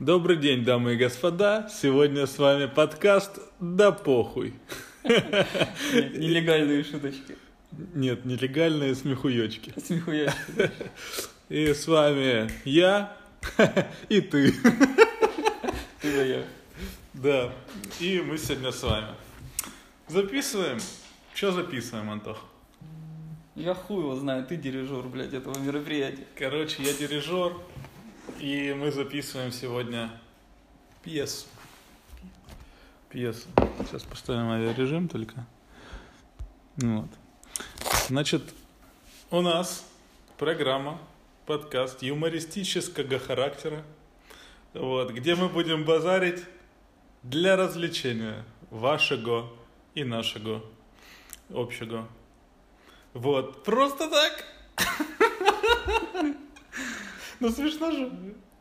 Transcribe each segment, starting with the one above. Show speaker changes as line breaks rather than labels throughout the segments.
Добрый день, дамы и господа. Сегодня с вами подкаст «Да похуй».
Нелегальные шуточки.
Нет, нелегальные смехуёчки.
Смехуячки.
И с вами я и ты.
Ты да я.
Да, и мы сегодня с вами. Записываем. Что записываем, Антох?
Я хуй его знаю, ты дирижер, блядь, этого мероприятия.
Короче, я дирижер, и мы записываем сегодня пьесу. Пьесу. Сейчас поставим авиарежим только. Вот. Значит, у нас программа, подкаст юмористического характера, вот, где мы будем базарить для развлечения вашего и нашего общего. Вот, просто так. Ну смешно же.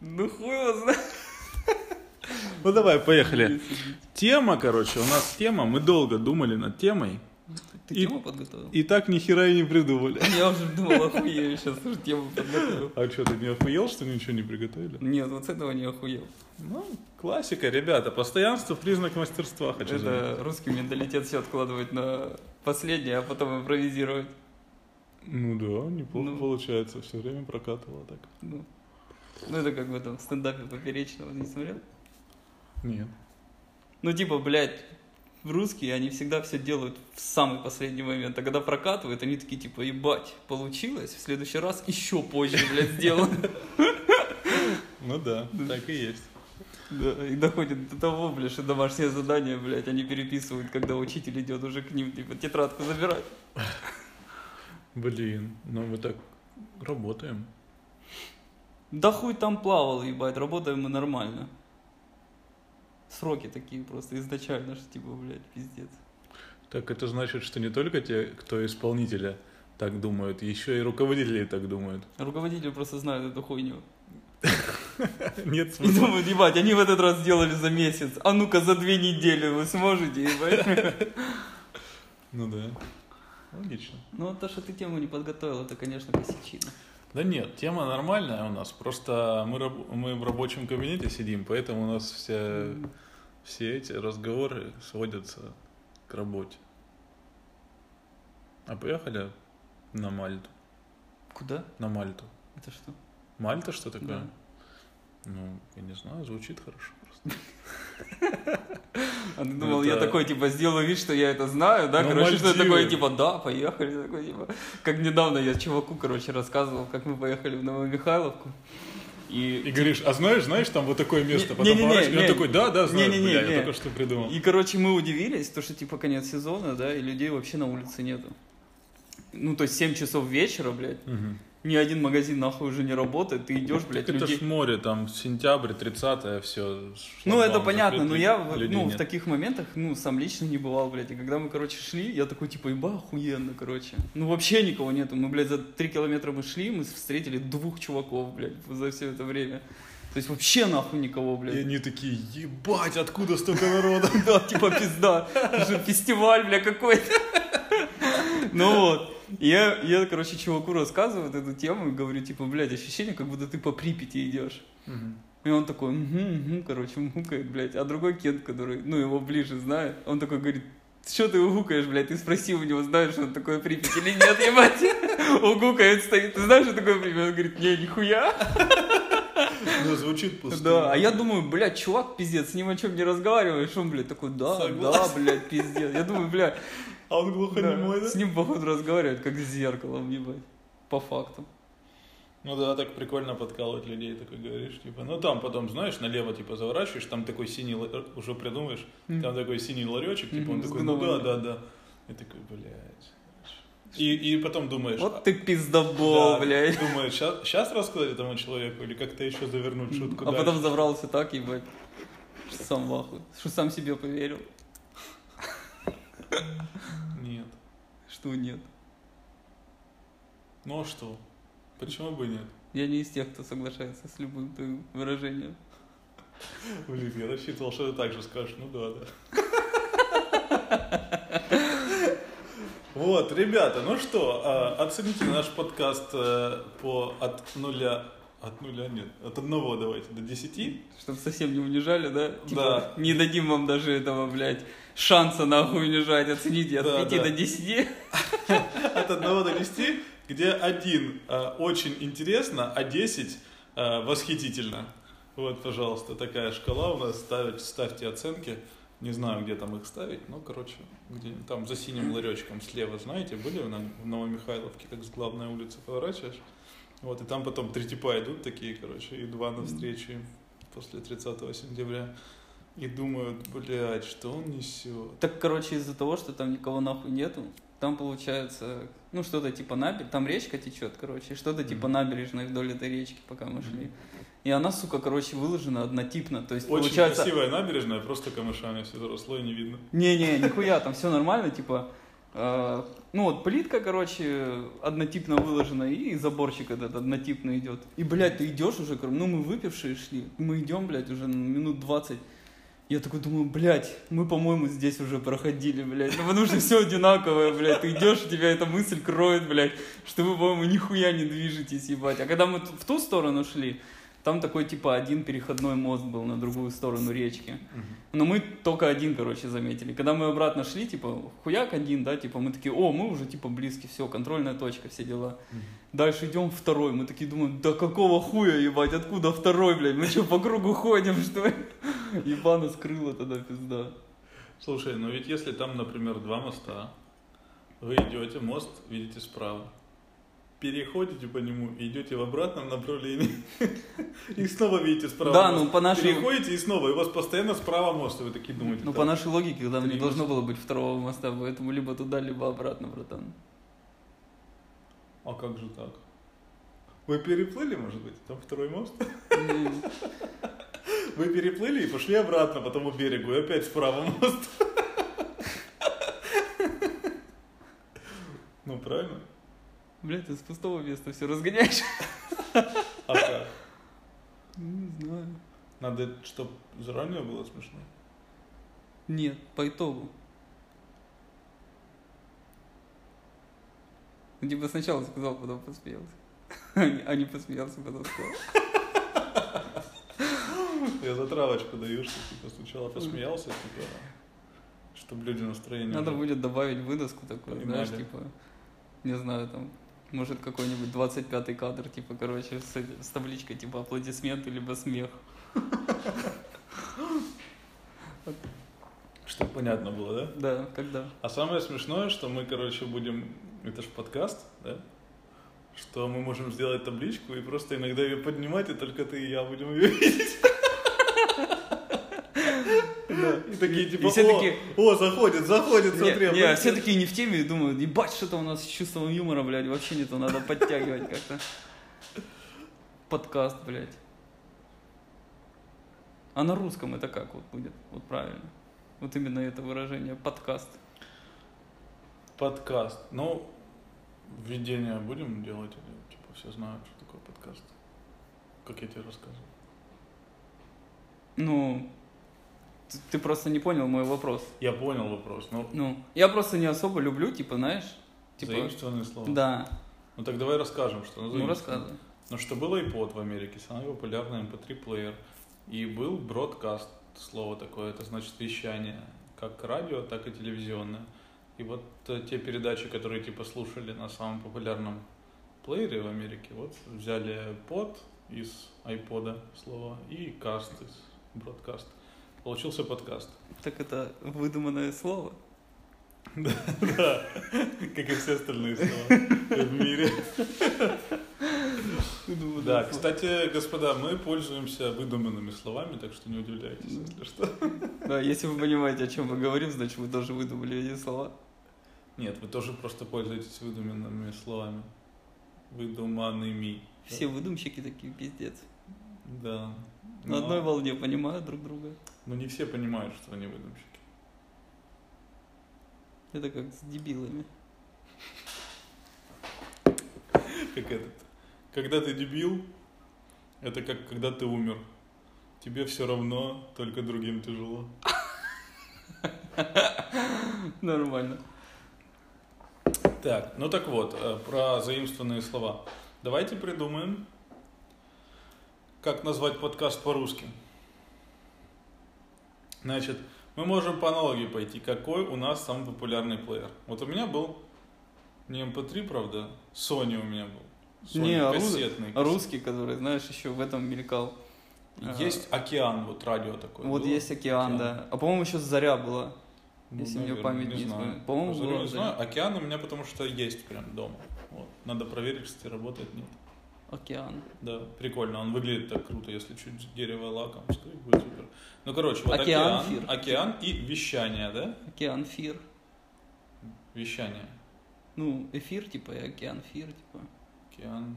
Ну хуй его знает.
Ну давай, поехали. Тема, короче, у нас тема, мы долго думали над темой,
Ты
И-
тему подготовил?
и так ни хера и не придумали.
Я уже думал, охуею, сейчас уже тему подготовил.
А что, ты не охуел, что ничего не приготовили?
Нет, вот с этого не охуел.
Ну, классика, ребята, постоянство признак мастерства, хочу заметить.
Это русский менталитет все откладывать на последнее, а потом импровизировать.
Ну да, неплохо
Ну.
получается, все время прокатывало так.
Ну, ну это как в этом стендапе поперечного, не смотрел?
Нет.
Ну, типа, блядь, русские, они всегда все делают в самый последний момент. А когда прокатывают, они такие, типа, ебать, получилось, в следующий раз еще позже, блядь, сделаем.
Ну да, так и есть.
Да, и доходит до того, блядь, что домашнее задание, блядь, они переписывают, когда учитель идет уже к ним, типа, тетрадку забирать.
Блин, ну мы так работаем.
Да хуй там плавал, ебать, работаем мы нормально. Сроки такие просто изначально, что типа, блядь, пиздец.
Так это значит, что не только те, кто исполнителя так думают, еще и руководители так думают.
Руководители просто знают эту хуйню.
Нет
И
смысла.
думают, ебать, они в этот раз сделали за месяц. А ну-ка за две недели вы сможете, ебать.
Ну да. Логично.
Ну, то, что ты тему не подготовил, это, конечно, косячина.
Да нет, тема нормальная у нас. Просто мы, раб- мы в рабочем кабинете сидим, поэтому у нас все, все эти разговоры сводятся к работе. А поехали на Мальту.
Куда?
На Мальту.
Это что?
Мальта что такое?
Да.
Ну, я не знаю, звучит хорошо просто.
А думал, я
Это-
такой, типа, сделаю вид, что я это знаю, да?
Ну,
короче, что я
Мальдивы.
такой, типа, да, поехали. Такой, типа, как недавно я чуваку, короче, рассказывал, как мы поехали в Новомихайловку. И,
И говоришь, а знаешь, знаешь, там вот такое место,
Не-
потом поворачиваешь, и он
не.
такой, да, да, знаю,
Не-не-не,
бля,
не.
я только что придумал.
И, короче, мы удивились, то, что, типа, конец сезона, да, и людей вообще на улице нету. Ну, то есть 7 часов вечера, блядь,
Мгм.
Ни один магазин нахуй уже не работает, ты идешь, блядь,
Так это
людей...
ж море, там сентябрь, 30 все.
Ну, это понятно, но я ну, в таких моментах, ну, сам лично не бывал, блядь. И когда мы, короче, шли, я такой, типа, еба, охуенно, короче. Ну, вообще никого нету. Мы, блядь, за три километра мы шли, мы встретили двух чуваков, блядь, за все это время. То есть вообще нахуй никого,
И
блядь.
они такие, ебать, откуда столько народа?
Да, типа пизда. Уже фестиваль, бля, какой-то. Ну вот. Я, я, короче, чуваку рассказываю вот эту тему и говорю, типа, блядь, ощущение, как будто ты по Припяти идешь. И он такой, угу, угу, короче, мукает, блядь. А другой кент, который, ну, его ближе знает, он такой говорит, что ты угукаешь, блядь, ты спроси у него, знаешь, он такое Припять или нет, ебать. Угукает, стоит, ты знаешь, что такое Припять? Он говорит, не, нихуя.
Ну, звучит пусто.
Да, а я думаю, блядь, чувак, пиздец, с ним о чем не разговариваешь, он, блядь, такой, да,
Согласен.
да, блядь, пиздец. Я думаю, блядь,
А он глухонемой, да?
с ним, походу, разговаривают, как с зеркалом, ебать, по факту.
Ну да, так прикольно подкалывать людей, такой говоришь, типа, ну там потом, знаешь, налево, типа, заворачиваешь, там такой синий, ла- уже придумаешь,
Мгм.
там такой синий ларечек, типа, он
Мгм, с
такой, ну да, да, да. И такой, блядь. И, и потом думаешь,
Вот ты пиздобол,
да,
блядь.
думаешь, сейчас рассказать этому человеку или как-то еще завернуть шутку
А
дальше?
потом забрался так, ебать. Что сам в ахуе. Что сам себе поверил.
Нет.
Что нет.
Ну а что? Почему бы нет?
Я не из тех, кто соглашается с любым твоим выражением.
Блин, я рассчитывал, что ты так же скажешь. Ну да, да. Вот, ребята, ну что, а, оцените наш подкаст э, по от нуля От нуля нет. От одного давайте до десяти.
Чтобы совсем не унижали, да? Типа,
Да.
не дадим вам даже этого, блядь, шанса нахуй унижать. Оцените от
Да,
5
да.
до 10.
От одного до десяти, где один э, очень интересно, а десять э, восхитительно. Вот, пожалуйста, такая шкала у нас. Ставить, ставьте оценки. Не знаю, где там их ставить, но, короче, где там за синим ларечком слева, знаете, были на, в Новомихайловке, как с главной улицы поворачиваешь? Вот, и там потом три типа идут такие, короче, и два навстречу после 30 сентября. И думают, блядь, что он несет?
Так, короче, из-за того, что там никого нахуй нету, там получается, ну, что-то типа набережная, там речка течет, короче, что-то типа
Мгм.
набережной вдоль этой речки, пока мы шли. И она, сука, короче, выложена однотипно, то есть
Очень
получается...
красивая набережная, просто камышами все заросло и не видно.
Не-не, нихуя, там все нормально, типа, ну вот плитка, короче, однотипно выложена, и заборчик этот однотипно идет. И, блядь, ты идешь уже, ну мы выпившие шли, мы идем, блядь, уже минут 20. Я такой думаю, блядь, мы, по-моему, здесь уже проходили, блядь. Ну, потому что все одинаковое, блядь. Ты идешь, тебя эта мысль кроет, блядь, что вы, по-моему, нихуя не движетесь, ебать. А когда мы в ту сторону шли, там такой, типа, один переходной мост был на другую сторону речки. Но мы только один, короче, заметили. Когда мы обратно шли, типа, хуяк один, да, типа, мы такие, о, мы уже, типа, близки, все, контрольная точка, все дела. Дальше идем второй, мы такие думаем, да какого хуя, ебать, откуда второй, блядь, мы что, по кругу ходим, что ли? Ебана скрыла тогда, пизда.
Слушай, ну ведь если там, например, два моста, вы идете, мост видите справа, переходите по нему и идете в обратном направлении, и снова видите справа
Да, ну, по нашей-
Переходите и снова, и у вас постоянно справа мост, и вы такие думаете.
Ну,
«Так,
по нашей логике, там не должно было быть второго моста, поэтому либо туда, либо обратно, братан.
А как же так? Вы переплыли, может быть, там второй мост? Вы переплыли и пошли обратно по тому берегу, и опять справа мост. Ну, правильно?
Блядь, ты с пустого места все разгоняешь.
А как?
Не знаю.
Надо, чтобы заранее было смешно.
Нет, по итогу. Ну, Типа сначала сказал, потом посмеялся. А не посмеялся, потом сказал.
Я затравочку даю, что типа сначала посмеялся, типа, чтобы люди настроение.
Надо
уже-
будет добавить выдаску такую,
Понимали.
знаешь, типа, не знаю, там, может, какой-нибудь 25-й кадр, типа, короче, с, с табличкой, типа, аплодисменты, либо смех.
Чтобы понятно было, да?
Да, когда?
А самое смешное, что мы, короче, будем... Это ж подкаст, да? Что мы можем сделать табличку и просто иногда ее поднимать, и только ты и я будем ее видеть. И такие типа,
И все
о,
такие-
о, заходит, заходит, смотри.
не, все такие не в теме и думают, ебать, что-то у нас с чувством юмора, блядь, вообще не то, надо подтягивать как-то. Подкаст, блядь. А на русском это как вот будет? Вот правильно. Вот именно это выражение, подкаст.
Подкаст. Ну, введение будем делать? Или, типа, все знают, что такое подкаст? Как я тебе рассказывал.
Ну, ты, ты просто не понял мой вопрос.
Я понял вопрос. Ну,
Ну, я просто не особо люблю, типа, знаешь, типа,
заимствованные слова.
да,
Ну так давай расскажем, что
ну рассказывай.
Ну что был iPod в Америке, самый популярный MP3 плеер. И был бродкаст, слово такое, это значит вещание, как радио, так и телевизионное. И вот э, те передачи, которые типа слушали на самом популярном плеере в Америке, вот взяли под из iPod слово и каст из бродкаст. Получился подкаст.
Так это выдуманное слово.
Да, как и все остальные слова в мире. Да, кстати, господа, мы пользуемся выдуманными словами, так что не удивляйтесь, если что.
Да, если вы понимаете, о чем мы говорим, значит, вы тоже выдумали эти слова.
Нет, вы тоже просто пользуетесь выдуманными словами. Выдуманными.
Все выдумщики такие, пиздец.
Да.
На
Но-
одной волне понимают друг друга.
Но не все понимают, что они выдумщики.
Это как с дебилами.
Как этот. Когда ты дебил, это как когда ты умер. Тебе все равно, только другим тяжело.
Нормально.
Так, ну так вот, э, про заимствованные слова. Давайте придумаем как назвать подкаст по-русски. Значит, мы можем по аналогии пойти. Какой у нас самый популярный плеер? Вот у меня был не MP3, правда, Sony у меня был. Sony
Не, рус-
кассетный.
а русский, который, знаешь, еще в этом мелькал.
Есть океан, вот радио такое.
Вот
было?
есть океан, да. А по-моему, еще Заря была.
Ну,
Если мне
наверное,
память не
знаю.
изменяет. По-моему,
Зарю
было,
не
да.
знаю. Океан у меня потому что есть прям дома. Вот. Надо проверить, кстати, работает, нет.
Океан.
Да, прикольно. Он выглядит так круто, если чуть дерево лаком стоит, будет супер. Ну, короче, вот
Океан,
океан,
фир.
океан и вещание, да?
Океан Фир.
Вещание.
Ну, эфир, типа, и океан Фир, типа.
Океан.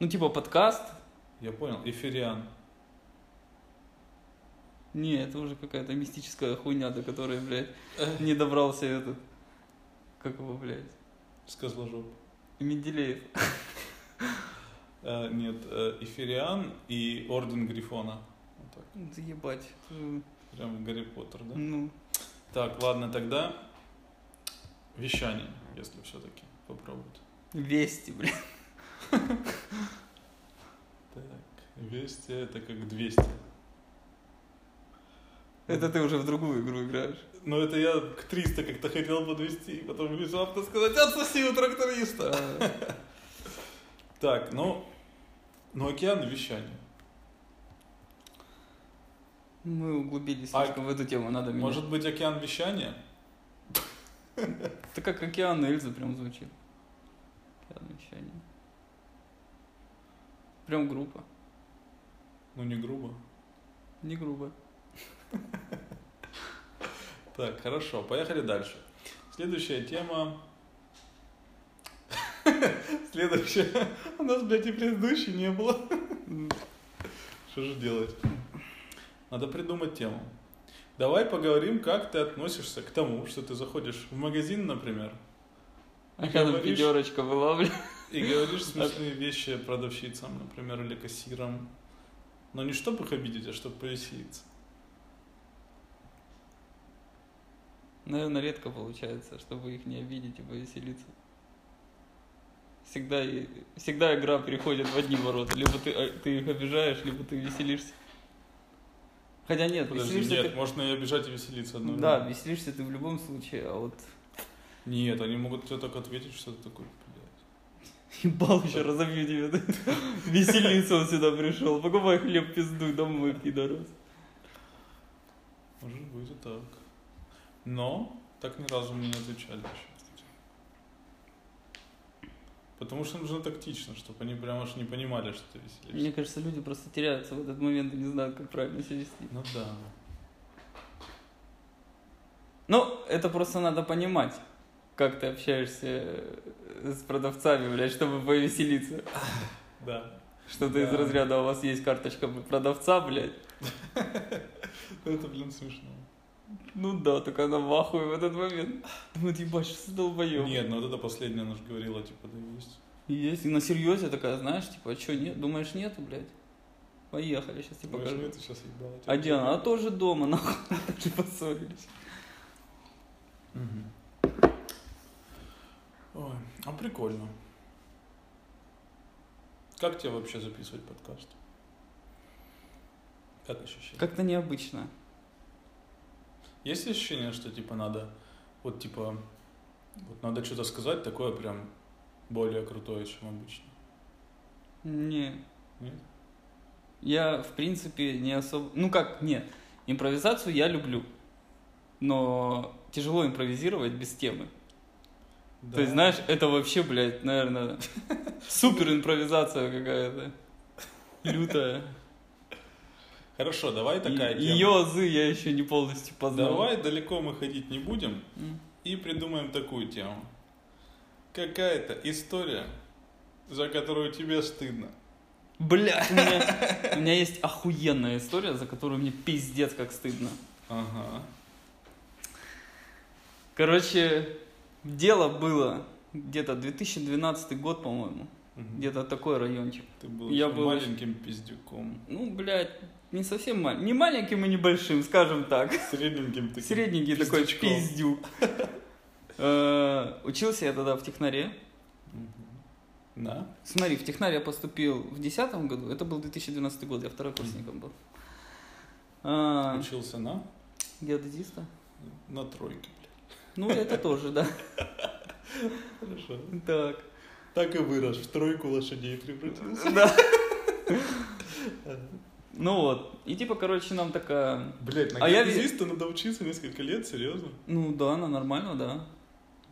Ну, типа, подкаст.
Я понял. Эфириан.
Не, это уже какая-то мистическая хуйня, до которой, блядь, не добрался этот. Как его, блядь?
Сказложоп.
Менделеев.
Э, нет, э, Эфириан и Орден Грифона. Вот так.
Да ебать. Э,
Прям Гарри Поттер, да?
Ну,
Так, ладно, тогда вещание, если все-таки попробовать.
вести, блядь.
Так, 200 это как 200.
Это ты уже в другую игру играешь.
Но это я к 300 как-то хотел подвести, потом внезапно сказать, отсоси у тракториста.
А,
Так, ну, ну океан вещания.
Мы углубились
А
слишком в эту тему, надо менять.
Может быть океан вещания?
Это как океан Эльзы прям звучит. Океан вещания. Прям группа.
Ну не грубо.
Не грубо.
Так, хорошо, поехали дальше. Следующая тема. Следующая. У нас, блядь, и предыдущей не было. Что же делать? Надо придумать тему. Давай поговорим, как ты относишься к тому, что ты заходишь в магазин, например,
А когда пятерочка была, блядь.
и говоришь смешные вещи продавщицам, например, или кассирам. Но не чтобы их обидеть, а чтобы повеселиться.
Наверное, редко получается, чтобы их не обидеть и повеселиться. Всегда, всегда игра переходит в одни ворота. Либо ты, э, ты их обижаешь, либо ты веселишься. Хотя нет,
Подожди,
веселишься
нет,
ты...
можно и обижать и веселиться одновременно.
Да, веселишься ты в любом случае, а вот
Нет, они могут тебе так ответить, что ты такой, блядь.
ебал еще разобью тебя. Веселиться он сюда пришел. Покупай хлеб, пиздуй домой, пидорас.
Может быть и так. Но так ни разу мне не отвечали еще. Потому что нужно тактично, чтобы они прям аж не понимали, что ты веселишься.
Мне кажется, люди просто теряются в этот момент и не знают, как правильно себя вести.
Ну да.
Ну, это просто надо понимать, как ты общаешься э, с продавцами, блядь, чтобы повеселиться.
Да.
Что-то из
Да.
разряда у вас есть карточка продавца, блядь.
Это, блин, смешно.
Ну да, только она в ахуе в этот момент. Думает, ебать, что долбоёб.
Нет, ну вот это последнее она же говорила, типа, да есть.
Есть, и на серьезе такая, знаешь, типа, а что, нет? Думаешь, нету, блядь? Поехали, сейчас тебе покажу.
нет, сейчас ебало.
А Диана, она тоже дома, нахуй, тоже поссорились.
Мгм. Ой, а прикольно. Как тебе вообще записывать подкаст? Как ощущение?
Как-то необычно.
Есть ощущение, что типа надо, вот типа, вот надо что-то сказать такое прям более крутое, чем обычно?
Не,
Нет?
Я, в принципе, не особо... Ну как, нет. Импровизацию я люблю. Но тяжело импровизировать без темы.
Да.
То есть, знаешь, это вообще, блядь, наверное, супер импровизация какая-то. Лютая.
Хорошо, давай такая тема.
Ее азы я еще не полностью познал.
Давай далеко мы ходить не будем
М.
и придумаем такую тему. Какая-то история, за которую тебе стыдно.
Бля, у меня, у меня есть охуенная история, за которую мне пиздец как стыдно.
Ага.
Короче, дело было где-то 2012 год, по-моему.
Мгм.
Где-то такой райончик.
Ты был,
Я был
маленьким пиздюком.
Ну, блядь, не совсем маленьким. Не маленьким и не большим, скажем так.
Средненьким таким.
Средненький такой
пиздючком.
пиздюк. Э, Учился я тогда в технаре.
Да?
Смотри, в технарь я поступил в 2010 году, это был 2012 год, я второкурсником был. А,
Учился на?
геодезиста?
На тройке, блядь.
Ну, это тоже, да.
Хорошо.
Так.
Так и вырос, в тройку лошадей превратился.
Да. Ну вот. И типа, короче, нам такая...
Блять, на
А я-
надо учиться несколько лет, серьезно?
Ну да, она нормально, да.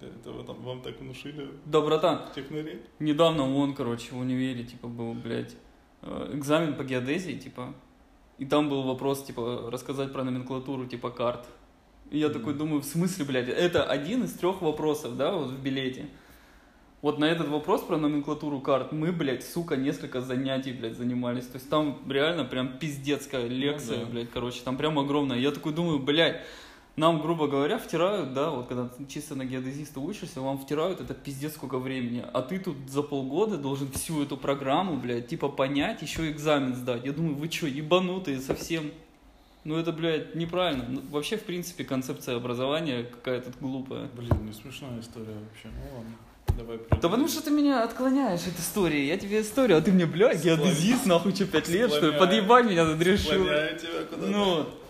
Это вы там- вам так внушили
Да, братан,
технари?
недавно он, короче, в универе, типа, был, блядь, э, экзамен по геодезии, типа, и там был вопрос, типа, рассказать про номенклатуру, типа, карт. И я такой
Мгм.
думаю, в смысле, блядь, это один из трех вопросов, да, вот в билете. Вот на этот вопрос про номенклатуру карт мы, блядь, сука, несколько занятий, блядь, занимались. То есть там реально прям пиздецкая лекция,
Ну да.
блядь, короче, там прям огромная. Я такой думаю, блядь, нам, грубо говоря, втирают, да, вот когда чисто на геодезиста учишься, вам втирают это пиздец сколько времени. А ты тут за полгода должен всю эту программу, блядь, типа понять, еще экзамен сдать. Я думаю, вы что, ебанутые совсем? Ну это, блядь, неправильно. Ну, вообще, в принципе, концепция образования какая-то глупая.
Блин, не смешная история вообще. Ну ладно, давай.
Да потому что ты меня отклоняешь от истории. Я тебе историю, а ты мне, бля, геодезист, нахуй, что, пять лет, что ли? Подъебать меня тут решил.
Тебя куда-то.
Ну вот.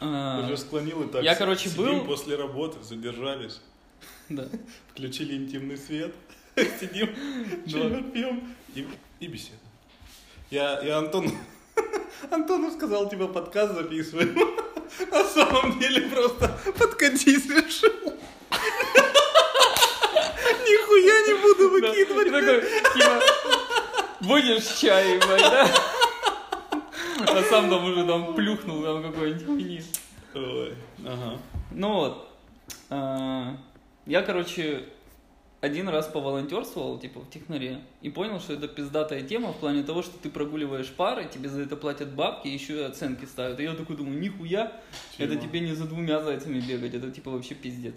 А,
Уже склонил и так.
Я, короче,
сидим
был-
после работы, задержались,
да.
включили интимный свет, сидим, чаек пьем и, и беседуем. Я, я Антону, Антону сказал, типа, подкаст записываем. На самом деле просто подкатить решил. Нихуя не буду выкидывать.
Такой, типа, будешь чай, да? А сам там уже там плюхнул там какой-нибудь хуйни.
Ой, ага.
Ну вот. а, Я, короче, один раз поволонтерствовал, типа, в технаре, и понял, что это пиздатая тема в плане того, что ты прогуливаешь пары, тебе за это платят бабки, еще и оценки ставят. И я такой думаю, нихуя, это
Тема.
тебе не за двумя зайцами бегать, это типа вообще пиздец.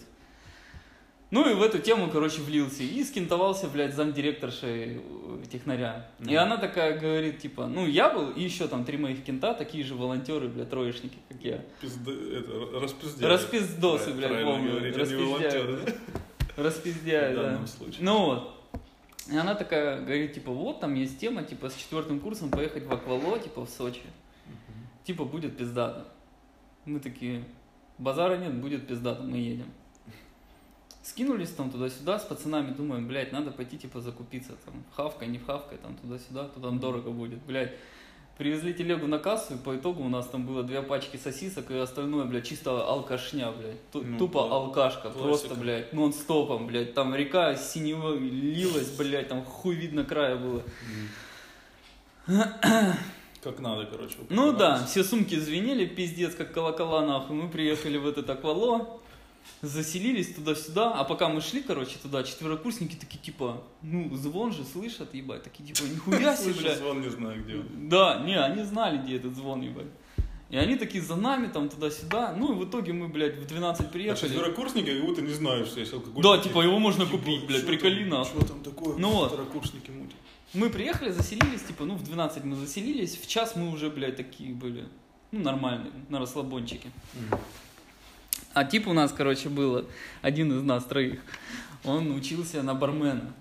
Ну и в эту тему, короче, влился. И скинтовался, блядь, замдиректоршей э, технаря. И
Мгм.
она такая говорит, типа, ну я был, и еще там три моих кента, такие же волонтеры, блядь, троечники, как я.
Пизда, это, распиздяй.
Распиздосы, блядь,
Правильно
помню.
говорить, волонтеры, да?
Распиздяй,
В
да.
данном случае.
Ну вот. И она такая говорит, типа, вот там есть тема, типа, с четвертым курсом поехать в Аквало, типа, в Сочи. Типа, будет пиздато. Мы такие, базара нет, будет пиздато, мы едем. Скинулись там туда-сюда с пацанами, думаем, блядь, надо пойти, типа, закупиться, там, хавка, не хавка, там, туда-сюда, то там дорого будет, блядь. Привезли телегу на кассу, и по итогу у нас там было две пачки сосисок, и остальное, блядь, чисто алкашня, блядь. Ту-
Ну,
Тупо
кла-
алкашка,
классика.
просто, блядь, нон-стопом, блядь. Там река синего лилась, блядь, там хуй видно края было.
Как надо, короче.
Ну да, все сумки звенели, пиздец, как колокола нахуй. Мы приехали в этот аквало, заселились туда-сюда, а пока мы шли, короче, туда, четверокурсники такие, типа, ну, звон же слышат, ебать, такие, типа, нихуя себе, блядь.
звон, не знаю, где он.
Да, не, они знали, где этот звон, ебать. И они такие за нами, там, туда-сюда. Ну, и в итоге мы, блядь, в 12
А
приехали.
четверокурсники как будто не знают, что есть алкоголь.
Да, типа, его можно купить, блядь, приколи.
Что там такое?
Ну вот.
Четверокурсники мутят.
Мы приехали, заселились, типа, ну, в 12 мы заселились, в час мы уже, блядь, такие были, ну, нормальные, на расслабончике. А тип у нас, короче, был один из нас троих. Он учился на бармена.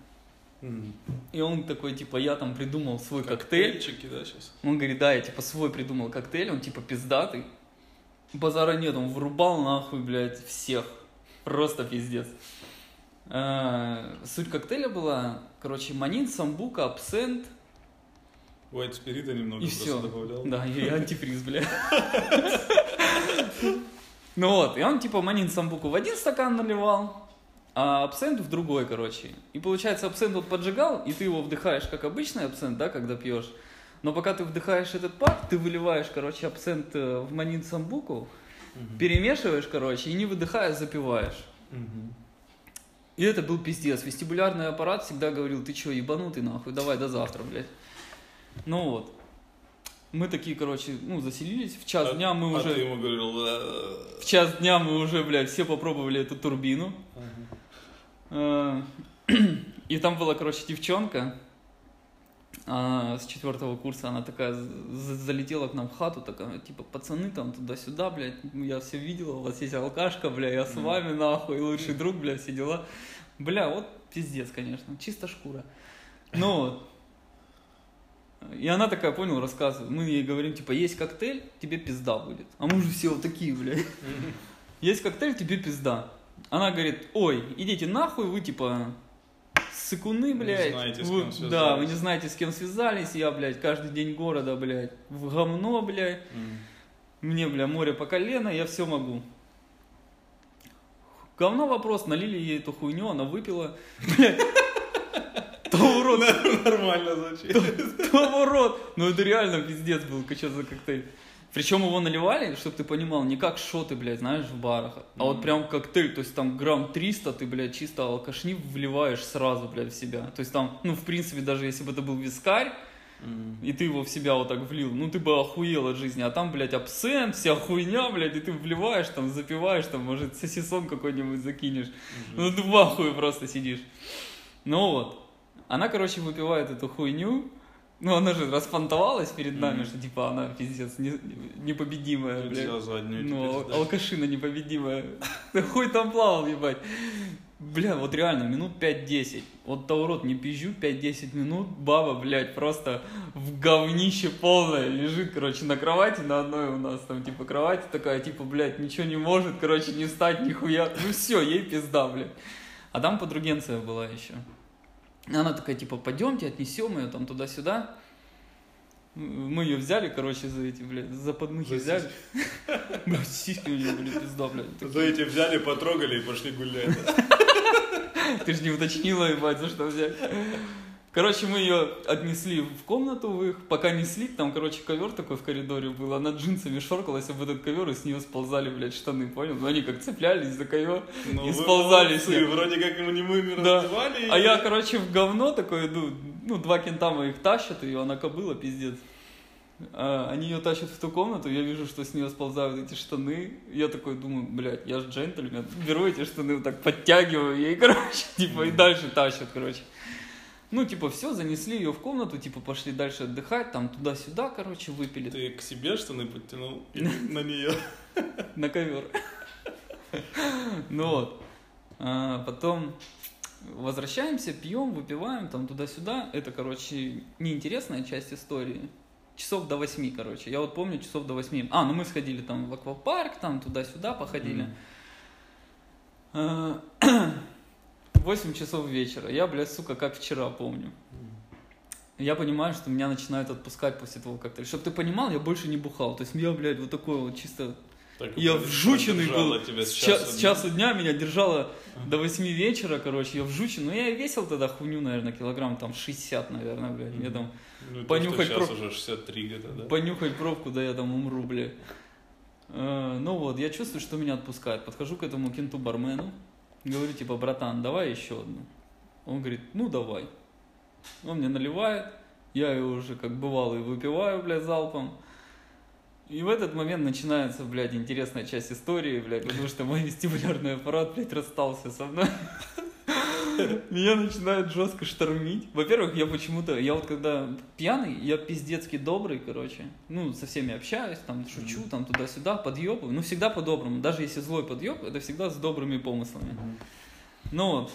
И он такой, типа, я там придумал свой коктейль.
Да, сейчас?
Он говорит, да, я, типа, свой придумал коктейль, он, типа, пиздатый. Базара нет, он врубал, нахуй, блядь, всех. Просто пиздец. А, Суть коктейля была, короче, манин, самбука, абсент,
White спирита немного
И
просто
все.
добавлял.
Да, и антифриз, бля. Ну вот, и он типа манин самбуку в один стакан наливал, а абсент в другой, короче. И получается, абсент вот поджигал, и ты его вдыхаешь как обычный абсент, да, когда пьешь. Но пока ты вдыхаешь этот пар, ты выливаешь, короче, абсент э, в манин самбуку,
Мгм.
перемешиваешь, короче, и не выдыхая запиваешь.
Мгм.
И это был пиздец. Вестибулярный аппарат всегда говорил, ты чё, ебанутый нахуй, давай до завтра, блядь. Ну вот. Мы такие, короче, ну, заселились. В час
А-
дня мы
а
уже...
ты ему говорил... «Э,
В час дня мы уже, блядь, все попробовали эту турбину. Э, И там была, короче, девчонка а, с четвертого курса, она такая за- залетела к нам в хату, такая, типа, пацаны там туда-сюда, блядь, я все видела, у вас есть алкашка, бля, я с вами, нахуй, лучший друг, бля, все дела. Бля, вот пиздец, конечно, чисто шкура. Ну. И она такая, понял, рассказывает. Мы ей говорим, типа, есть коктейль, тебе пизда будет. А мы же все вот такие, блядь. Есть коктейль, тебе пизда. Она говорит, ой, идите нахуй, вы, типа, сыкуны, блядь.
знаете, с
Вы-. Да, вы не знаете, с кем связались. Я, блядь, каждый день города, блядь, в говно, блядь.
М.
Мне, бля, море по колено, я все могу. Говно вопрос, налили ей эту хуйню, она выпила. Блядь. То урод,
Нормально звучит.
то урод. Ну это реально пиздец был, что за коктейль. Причем его наливали, чтобы ты понимал, не как шоты, блядь, знаешь, в барах, а вот прям коктейль, то есть там грамм 300 ты, блядь, чисто алкашни вливаешь сразу, блядь, в себя. То есть там, ну, в принципе, даже если бы это был вискарь, и ты его в себя вот так влил, ну ты бы охуел от жизни, а там, блядь, абсент, вся хуйня, блядь, и ты вливаешь, там, запиваешь, там, может, сосисон какой-нибудь закинешь, ну ты в ахуе просто сидишь. Ну вот, она, короче, выпивает эту хуйню, ну она же распонтовалась перед нами,
Мгм.
что типа она, пиздец, не- непобедимая, блядь.
Заднюю
Ну,
теперь,
алкашина непобедимая. Да хуй там плавал, ебать. Бля, вот реально, минут 5-10. Вот Таурот не пизжу, 5-10 минут, баба, блядь, просто в говнище полное лежит, короче, на кровати, на одной у нас там, типа, кровать такая, типа, блядь, ничего не может, короче, не встать, нихуя. Ну все, ей пизда, блядь. А там подругенция была еще. Она такая, типа, пойдемте, отнесем ее там туда-сюда. Мы ее взяли, короче, за эти, блядь, за подмыхи
За
взяли. Блядь, сиськи у нее были пизда, блядь.
За эти взяли, потрогали и пошли гулять.
Ты же не уточнила, ебать, за что взять. Короче, мы ее отнесли в комнату в их, пока несли, там, короче, ковер такой в коридоре был, она джинсами шоркалась об этот ковер, и с нее сползали, блядь, штаны, понял? Ну, они как цеплялись за ковер
Ну,
и сползали с них.
Вроде как мы не мы
Да.
раздевали.
А я, короче, в говно такое иду, ну, два кентама их тащат, ее, она кобыла, пиздец. А, они ее тащат в ту комнату, я вижу, что с нее сползают эти штаны. Я такой думаю, блядь, я же джентльмен. Беру эти штаны, вот так подтягиваю ей, короче, типа, и дальше тащат, короче. Ну, типа, все, занесли ее в комнату, типа, пошли дальше отдыхать, там, туда-сюда, короче, выпили
Ты к себе штаны подтянул или на нее?
на ковер. Ну вот. А, потом возвращаемся, пьем, выпиваем, там туда-сюда. Это, короче, неинтересная часть истории. Часов до восьми, короче. Я вот помню, часов до восьми. А, ну мы сходили там в аквапарк, там туда-сюда походили. А, Восемь часов вечера. Я, блядь, сука, как вчера помню. Я понимаю, что меня начинают отпускать после того коктейля. Чтоб ты понимал, я больше не бухал. То есть я, блядь, вот такой вот чисто
Так,
я вжученный был.
тебя
с,
с
ча-
часу
с
дня.
часу дня меня держало до 8 вечера, короче, я вжучен. Ну, я и весил тогда хуйню, наверное, килограмм там 60, наверное, блядь. Я там
Ну,
понюхать
что сейчас
про-
уже 63 где-то, да?
понюхать пробку, да я там умру, блядь. Э, Ну вот, я чувствую, что меня отпускает. Подхожу к этому кенту-бармену, говорю, типа, братан, давай еще одну. Он говорит, ну давай. Он мне наливает, я ее уже как бывалый выпиваю, блядь, залпом. И в этот момент начинается, блядь, интересная часть истории, блядь, потому что мой вестибулярный аппарат, блядь, расстался со мной. Меня начинает жестко штормить. Во-первых, я почему-то, я вот когда пьяный, я пиздецки добрый, короче. Ну, со всеми общаюсь, там, шучу, там, туда-сюда, подъебываю. Ну, всегда по-доброму. Даже если злой подъеб, это всегда с добрыми помыслами. Ну вот.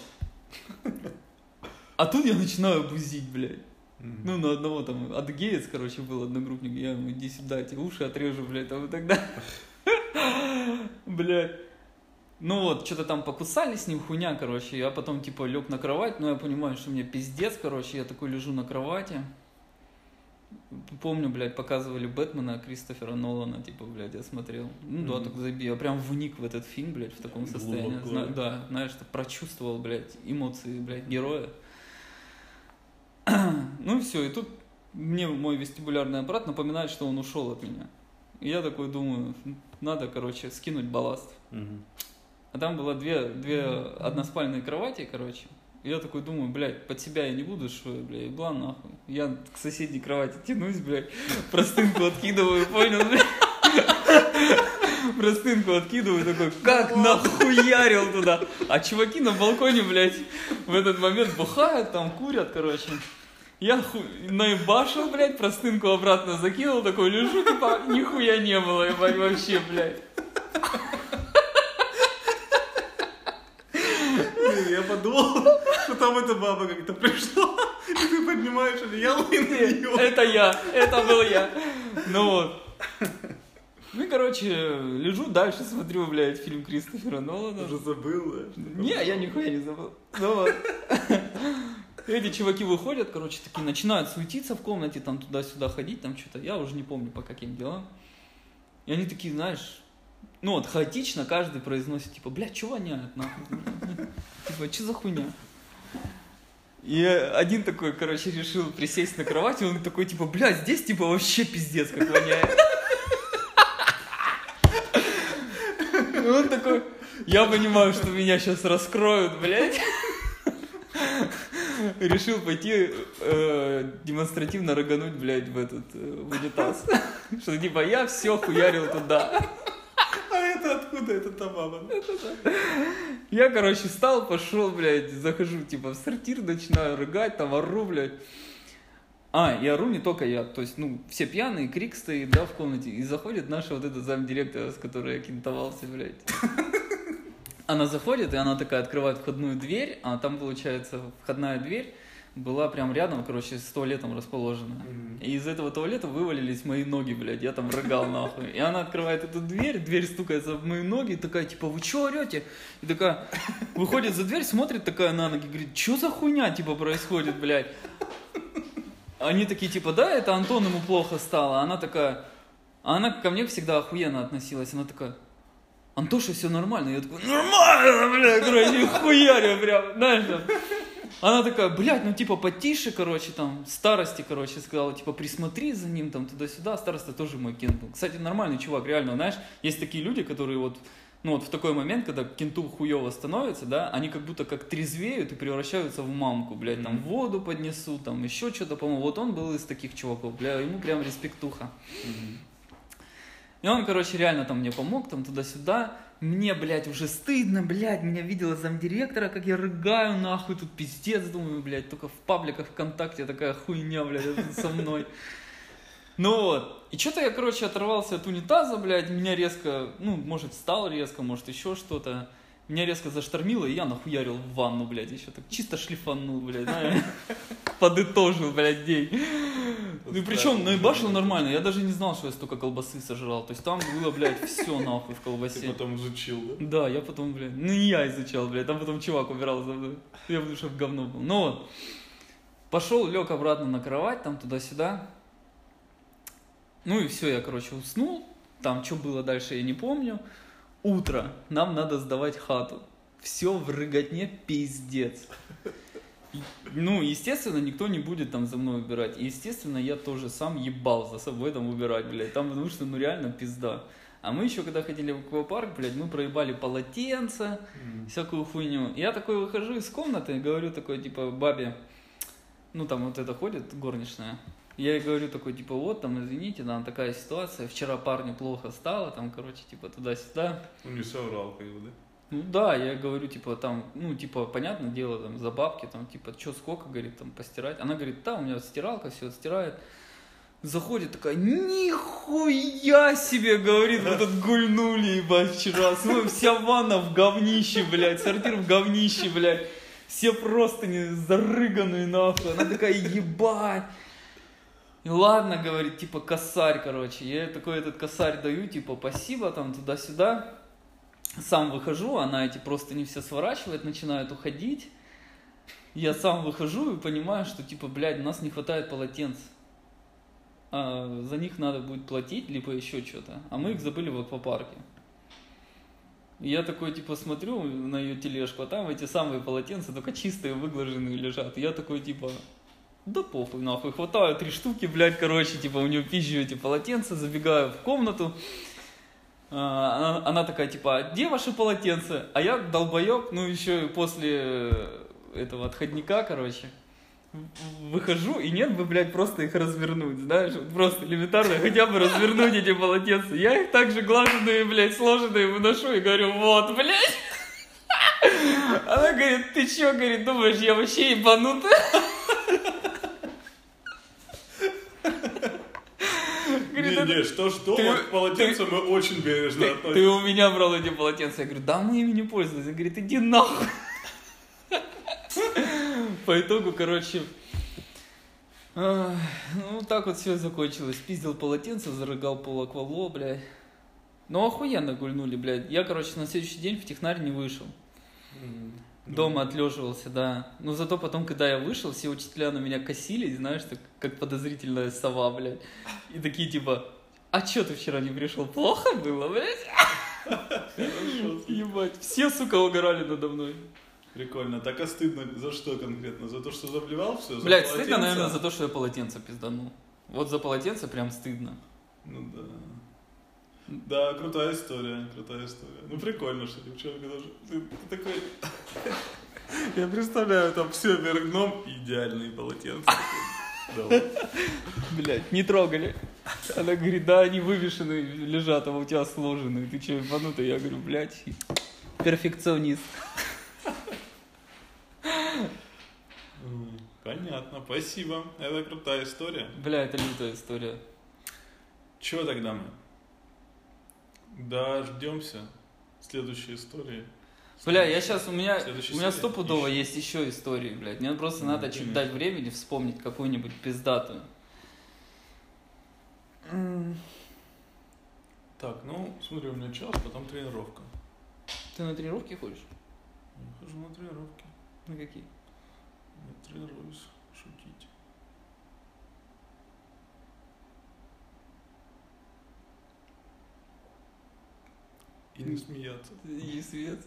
А тут я начинаю бузить, блядь. Ну, на одного там, адыгеец, короче, был одногруппник, я ему, иди сюда, эти уши отрежу, блядь, там и так далее. Блядь. Ну вот, что-то там покусали с ним, хуйня, короче, я потом, типа, лег на кровать, но я понимаю, что мне пиздец, короче, я такой лежу на кровати. Помню, блядь, показывали Бэтмена Кристофера Нолана, типа, блядь, я смотрел. Ну да,
Мгм.
так заби, я прям вник в этот фильм, блядь, в таком состоянии. Зна- да, знаешь, что прочувствовал, блядь, эмоции, блядь, героя. Ну и все, и тут мне мой вестибулярный аппарат напоминает, что он ушел от меня. И я такой думаю, надо, короче, скинуть балласт.
Мгм.
А там было две, две односпальные кровати, короче. И я такой думаю, блядь, под себя я не буду, что, блядь, ебла нахуй. Я к соседней кровати тянусь, блядь, простынку откидываю, понял, блядь? Простынку откидываю, такой, как нахуярил туда. А чуваки на балконе, блядь, в этот момент бухают, там курят, короче. Я ху... наебашил, блядь, простынку обратно закинул, такой лежу, типа, нихуя не было, ебать, вообще, блядь.
Потом эта баба как-то пришла, и ты поднимаешь одеяло и на нее.
Это я, это был я. Ну вот. Ну короче, лежу дальше, смотрю, блядь, фильм Кристофера Нолана.
Уже забыл, да?
Не, я нихуя не забыл. Ну вот. Эти чуваки выходят, короче, такие начинают суетиться в комнате, там туда-сюда ходить, там что-то. Я уже не помню по каким делам. И они такие, знаешь, ну вот хаотично каждый произносит, типа, блядь, что воняет, нахуй? Типа, что за хуйня? И один такой, короче, решил присесть на кровать, и он такой, типа, блядь, здесь, типа, вообще пиздец, как воняет. И он такой, я понимаю, что меня сейчас раскроют, блядь. Решил пойти э, демонстративно рыгануть, блядь, в этот, э, в унитаз. Что типа я все хуярил туда.
Это откуда это та баба?
Я, короче, встал, пошел, блядь, захожу, типа, в сортир, начинаю рыгать, там, ору, блядь. А, и ору не только я, то есть, ну, все пьяные, крик стоит, да, в комнате, и заходит наша вот эта замдиректора, с которой я кентовался, блядь. Она заходит, и она такая открывает входную дверь, а там, получается, входная дверь была прям рядом, короче, с туалетом расположена. И из этого туалета вывалились мои ноги, блядь, я там рыгал нахуй. И она открывает эту дверь, дверь стукается в мои ноги, и такая, типа, вы чё орете? И такая, выходит за дверь, смотрит такая на ноги, говорит, чё за хуйня, типа, происходит, блядь? Они такие, типа, да, это Антон ему плохо стало. Она такая, а она ко мне всегда охуенно относилась. Она такая, Антоша, все нормально. Я такой, нормально, блядь, короче, хуярю прям, знаешь, там. Она такая, блядь, ну типа потише, короче, там, старости, короче, сказала, типа, присмотри за ним, там, туда-сюда. Староста тоже мой кент был. Кстати, нормальный чувак, реально, знаешь, есть такие люди, которые вот, ну вот в такой момент, когда кенту хуево становится, да, они как будто как трезвеют и превращаются в мамку, блядь, там, воду поднесут, там, еще что-то, по-моему. Вот он был из таких чуваков, бля, ему прям респектуха. И он, короче, реально там мне помог, там туда-сюда. Мне, блядь, уже стыдно, блядь, меня видела замдиректора, как я рыгаю, нахуй, тут пиздец, думаю, блядь, только в пабликах ВКонтакте такая хуйня, блядь, со мной. Ну вот, и что-то я, короче, оторвался от унитаза, блядь, меня резко, ну, может, встал резко, может, еще что-то. Меня резко заштормило, и я нахуярил в ванну, блядь, еще так чисто шлифанул, блядь, подытожил, блядь, день. Ну и причем наебашил нормально, я даже не знал, что я столько колбасы сожрал, то есть там было, блядь, все нахуй в
Ты
колбасе.
потом изучил, да?
Да, я потом, блядь, ну не я изучал, блядь, там потом чувак убирал за мной, я потому что в говно был. Ну вот, пошел, лег обратно на кровать, там туда-сюда, ну и все, я, короче, уснул, там что было дальше, я не помню. Утро, нам надо сдавать хату. Все в рыготне пиздец. Ну, естественно, никто не будет там за мной убирать. И, естественно, я тоже сам ебал за собой там убирать, блядь. Там, потому что, ну, реально пизда. А мы еще, когда ходили в аквапарк, блядь, мы проебали полотенца, всякую хуйню. Я такой выхожу из комнаты и говорю такой, типа, бабе, ну, там вот это ходит горничная. Я ей говорю такой, типа, вот, там, извините, там такая ситуация, вчера парню плохо стало, там, короче, типа, туда-сюда.
Ну, не соврал, как бы, да?
Ну да, я говорю, типа, там, ну, типа, понятное дело, там, за бабки, там, типа, что, сколько, говорит, там, постирать. Она говорит, да, у меня стиралка все стирает. Заходит такая, нихуя себе, говорит, вот этот гульнули, ебать, вчера. Смотри, вся ванна в говнище, блядь, сортир в говнище, блядь. Все просто не зарыганные, нахуй. Она такая, ебать. И ладно, говорит, типа, косарь, короче. Я такой этот косарь даю, типа, спасибо, там, туда-сюда. Сам выхожу, она эти просто не все сворачивает, начинает уходить. Я сам выхожу и понимаю, что, типа, блядь, у нас не хватает полотенц. А за них надо будет платить, либо еще что-то. А мы их забыли в аквапарке. Я такой, типа, смотрю на ее тележку, а там эти самые полотенца, только чистые, выглаженные лежат. Я такой, типа, да похуй, нахуй. Хватаю три штуки, блядь, короче, типа, у нее пизжу эти полотенца, забегаю в комнату. А, Она, она такая, типа, «А где ваши полотенца? А я долбоеб, ну, еще после этого отходника, короче, выхожу, и нет бы, блядь, просто их развернуть, знаешь, просто элементарно хотя бы развернуть эти полотенца. Я их также глаженные, блядь, сложенные выношу и говорю, вот, блядь. Она говорит, ты чё, говорит, думаешь, я вообще ебанутая? Говорит,
Не,
«Это
не, что, что,
ты-
вот к полотенцу мы очень бережно
ты,
относимся.
ты у меня брал эти полотенца. Я говорю, да мы ими не пользовались. Он говорит, иди нахуй. По итогу, короче, ну так вот все закончилось. Пиздил полотенце, зарыгал пол аквало, блядь. Ну охуенно гульнули, блядь. Я, короче, на следующий день в технарь не вышел. Дома отлеживался, да. Но зато потом, когда я вышел, все учителя на меня косились, знаешь, так, как подозрительная сова, блядь. И такие типа, а чё ты вчера не пришел? Плохо было, блядь? Ебать, все, сука, угорали надо мной.
Прикольно. Так а стыдно за что конкретно? За то, что заплевал все? За
Блядь, стыдно,
полотенце?
наверное, за то, что я полотенце пизданул. Вот за полотенце прям стыдно.
Ну да. Да, крутая история, крутая история. Ну прикольно, что девчонка даже... Ты, ты такой... Я представляю, там все вверх дном, идеальные полотенца.
Блядь, не трогали. Она говорит, да, они вывешены, лежат, а у тебя сложены. Ты че, ебанутый? Я говорю, блядь, перфекционист.
Понятно, спасибо. Это крутая история.
Бля, это лютая история.
Чего тогда мы? Дождемся следующей истории.
Бля, я сейчас, у меня, у меня стопудово
ищем.
есть еще истории, блядь. Мне просто
Ну,
надо чуть
например?
дать времени вспомнить какую-нибудь пиздатую.
Так, ну, смотри, у меня час, потом тренировка.
Ты на тренировки ходишь?
Я хожу на тренировки.
На какие?
Я тренируюсь И не смеяться.
И свет.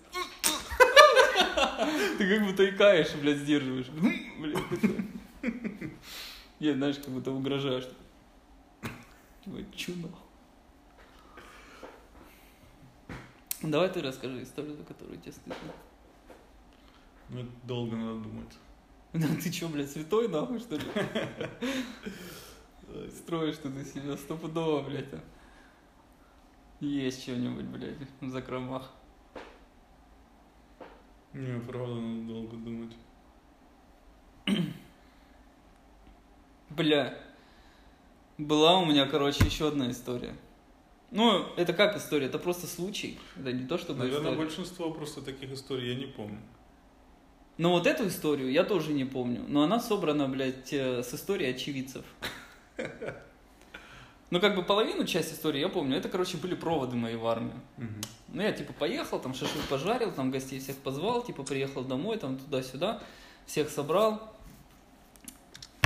Ты как будто икаешь, блядь, сдерживаешь. Блядь, такой. Я, знаешь, как будто угрожаешь. Типа, нахуй? Давай ты расскажи историю, за которую тебе стыдно.
Ну, это долго надо думать.
Да ты чё, блядь, святой нахуй, что ли? Строишь ты из себя стопудово, блядь. Есть что-нибудь, блядь, в закромах.
Не, правда, надо долго думать.
Бля. Была у меня, короче, еще одна история. Ну, это как история? Это просто случай. Это не то, чтобы
Наверное,
история.
большинство просто таких историй я не помню.
Но вот эту историю я тоже не помню. Но она собрана, блядь, э, с историей очевидцев. Ну, как бы половину часть истории я помню. Это, короче, были проводы мои в армию. Ну, я, типа, поехал, там, шашлык пожарил, там, гостей всех позвал, типа, приехал домой, там, туда-сюда, всех собрал,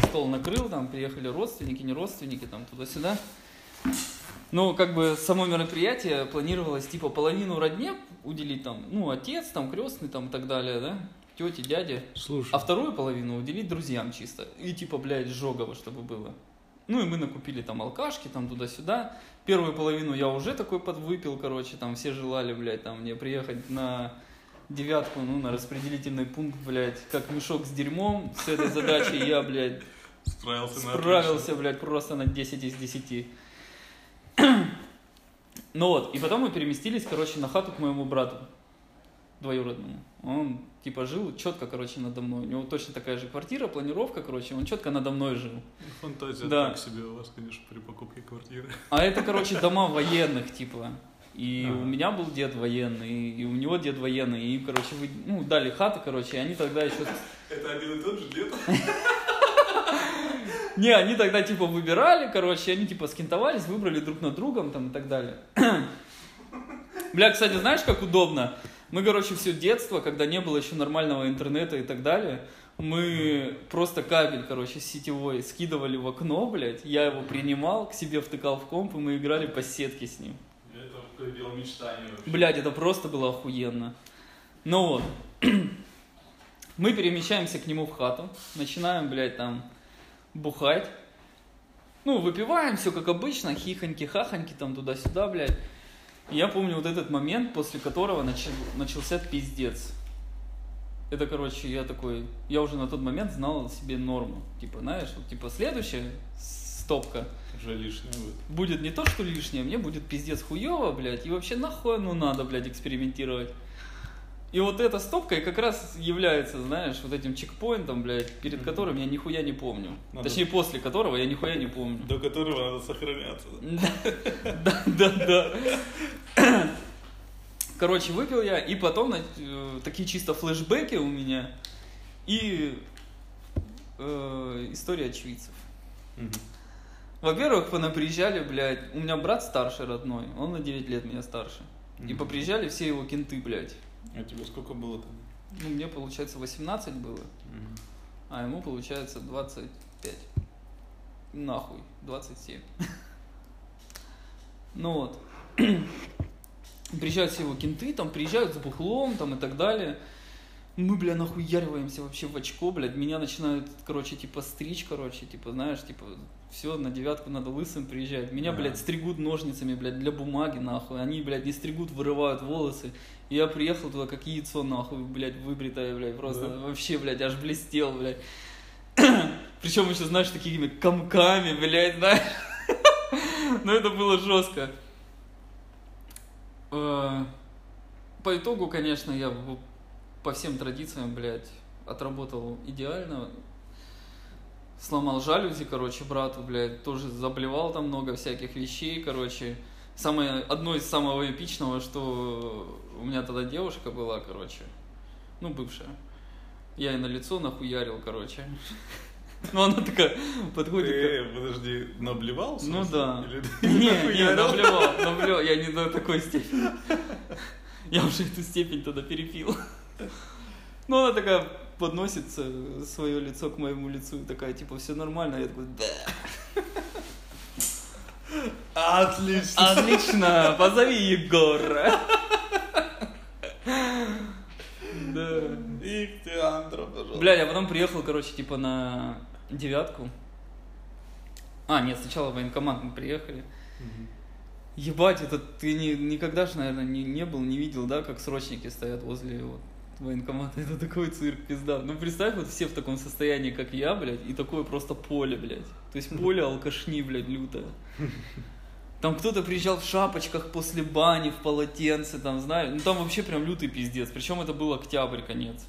стол накрыл, там, приехали родственники, не родственники, там, туда-сюда. Ну, как бы, само мероприятие планировалось, типа, половину родне уделить, там, ну, отец, там, крестный, там, и так далее, да, тети, дяди,
Слушай.
а вторую половину уделить друзьям чисто. И типа, блядь, жогово, чтобы было. Ну и мы накупили там алкашки, там туда-сюда. Первую половину я уже такой подвыпил, короче, там все желали, блядь, там мне приехать на девятку, ну, на распределительный пункт, блядь, как мешок с дерьмом. С этой задачей я, блядь,
Справился
справился, блядь, просто на 10 из 10. Ну вот, и потом мы переместились, короче, на хату к моему брату двоюродному. Он, типа, жил четко, короче, надо мной. У него точно такая же квартира, планировка, короче, он четко надо мной жил.
Фантазия
Да.
так себе у вас, конечно, при покупке квартиры.
А это, короче, дома военных, типа. И
Ага.
у меня был дед военный, и у него дед военный. И, короче, вы, ну, дали хаты, короче, и они тогда еще...
Это один и тот же дед?
Не, они тогда, типа, выбирали, короче, они, типа, скинтовались, выбрали друг над другом, там, и так далее. Бля, кстати, знаешь, как удобно? Мы, короче, все детство, когда не было еще нормального интернета и так далее, мы просто кабель, короче, сетевой скидывали в окно, блядь, я его принимал, к себе втыкал в комп, и мы играли по сетке с ним.
Это предел мечтания вообще.
Блядь, это просто было охуенно. Ну вот. Мы перемещаемся к нему в хату, начинаем, блядь, там бухать. Ну, выпиваем, все как обычно, хихоньки, хахоньки, там туда-сюда, блядь. Я помню вот этот момент, после которого начал- начался пиздец. Это, короче, я такой, я уже на тот момент знал себе норму. Типа, знаешь, вот, типа, следующая стопка
Уже лишнее будет.
будет не то, что лишнее, мне будет пиздец хуево, блядь, и вообще нахуй ну надо, блядь, экспериментировать. И вот эта стопка и как раз является, знаешь, вот этим чекпоинтом, блядь, перед которым я нихуя не помню.
Надо-
Точнее, после которого я нихуя не помню.
До которого надо сохраняться.
Да, да, да. Короче, выпил я, и потом э, такие чисто флешбеки у меня. И э, история очевидцев.
Мгм.
Во-первых, понаприезжали, блядь, у меня брат старший родной, он на 9 лет меня старше. И поприезжали все его кенты, блядь.
А тебе сколько было там?
Ну, мне, получается, 18 было, а ему, получается, 25. Нахуй, 27. Ну вот. Приезжают все его кенты, там приезжают с бухлом, там и так далее. Мы, бля, нахуяриваемся вообще в очко, блядь. Меня начинают, короче, типа, стричь, короче, типа, знаешь, типа, все, на девятку надо лысым приезжать. Меня,
Да.
блядь, стригут ножницами, блядь, для бумаги, нахуй. Они, блядь, не стригут, вырывают волосы. Я приехал туда, как яйцо, нахуй, блядь, выбритое, блядь, просто
Да.
вообще, блядь, аж блестел, блядь. Причем еще, знаешь, такими комками, блядь, знаешь. Ну, это было жестко. Э, По итогу, конечно, я по всем традициям, блядь, отработал идеально. Сломал жалюзи, короче, брату, блядь, тоже заблевал там много всяких вещей, короче. Самое, одно из самого эпичного, что у меня тогда девушка была, короче, ну, бывшая. Я ей на лицо нахуярил, короче. Ну, она такая подходит...
Ты, подожди, наблевал?
Ну да.
Или
Не, не, наблевал, наблевал, я не до такой степени. Я уже эту степень тогда перепил. Ну, она такая подносит свое лицо к моему лицу и такая, типа, все нормально. Я такой, да.
Отлично.
Отлично, позови Егора. Да.
Их ты, Андро, пожалуйста.
Бля, я потом приехал, короче, типа на девятку. А, нет, сначала в военкомат мы приехали. Ебать, это ты ни- никогда же, наверное, не, не был, не видел, да, как срочники стоят возле вот, военкомата. Это такой цирк, пизда. Ну, представь, вот все в таком состоянии, как я, блядь, и такое просто поле, блядь. То есть поле алкашни, блядь, лютое. Там кто-то приезжал в шапочках после бани, в полотенце, там, знаешь, ну там вообще прям лютый пиздец. Причем это был октябрь, конец.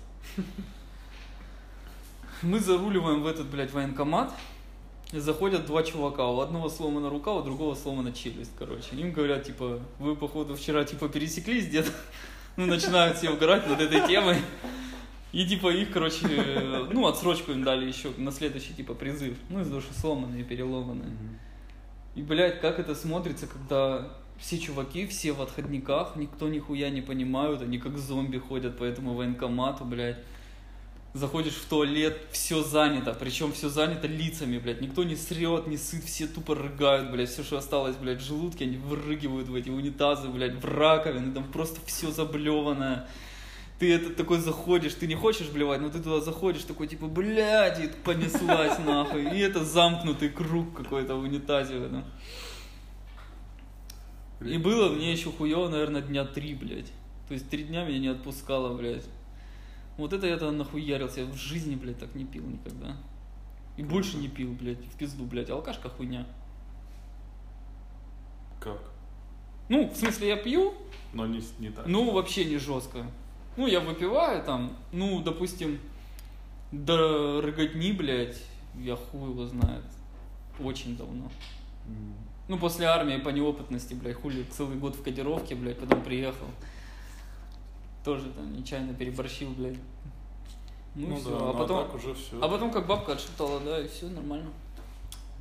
Мы заруливаем в этот, блядь, военкомат, заходят два чувака, у одного сломана рука, у другого сломана челюсть, короче. Им говорят, типа, вы, походу, вчера, типа, пересеклись где-то. Ну, начинают все угорать над этой темой. И, типа, их, короче, ну, отсрочку им дали еще на следующий, типа, призыв. Ну, того, что сломанные, переломанные. И, блядь, как это смотрится, когда все чуваки, все в отходниках, никто нихуя не понимают, они как зомби ходят по этому военкомату, блядь. Заходишь в туалет, все занято, причем все занято лицами, блядь. Никто не срет, не сыт, все тупо рыгают, блядь. Все, что осталось, блядь, в желудке, они вырыгивают в эти унитазы, блядь, в раковины, там просто все заблеванное. Ты это такой заходишь, ты не хочешь блевать, но ты туда заходишь, такой типа, блядь, и понеслась нахуй. И это замкнутый круг какой-то в унитазе в этом. И было мне еще хуево, наверное, дня три, блядь. То есть три дня меня не отпускало, блядь. Вот это я тогда нахуярился. Я в жизни, блядь, так не пил никогда. И больше не пил, блядь, в пизду, блядь. Алкашка хуйня.
Как?
Ну, в смысле, я пью,
Но не, не так.
ну, вообще не жестко. Ну, я выпиваю там, ну, допустим, до рыготни, блядь, я хуй его знает. Очень давно.
М.
Ну, после армии по неопытности, блядь, хули целый год в кодировке, блядь, потом приехал. Тоже там нечаянно переборщил, блядь. Ну,
Ну,
все.
да,
а
ну
потом.
так уже все.
А потом как бабка отшептала, да, и все нормально.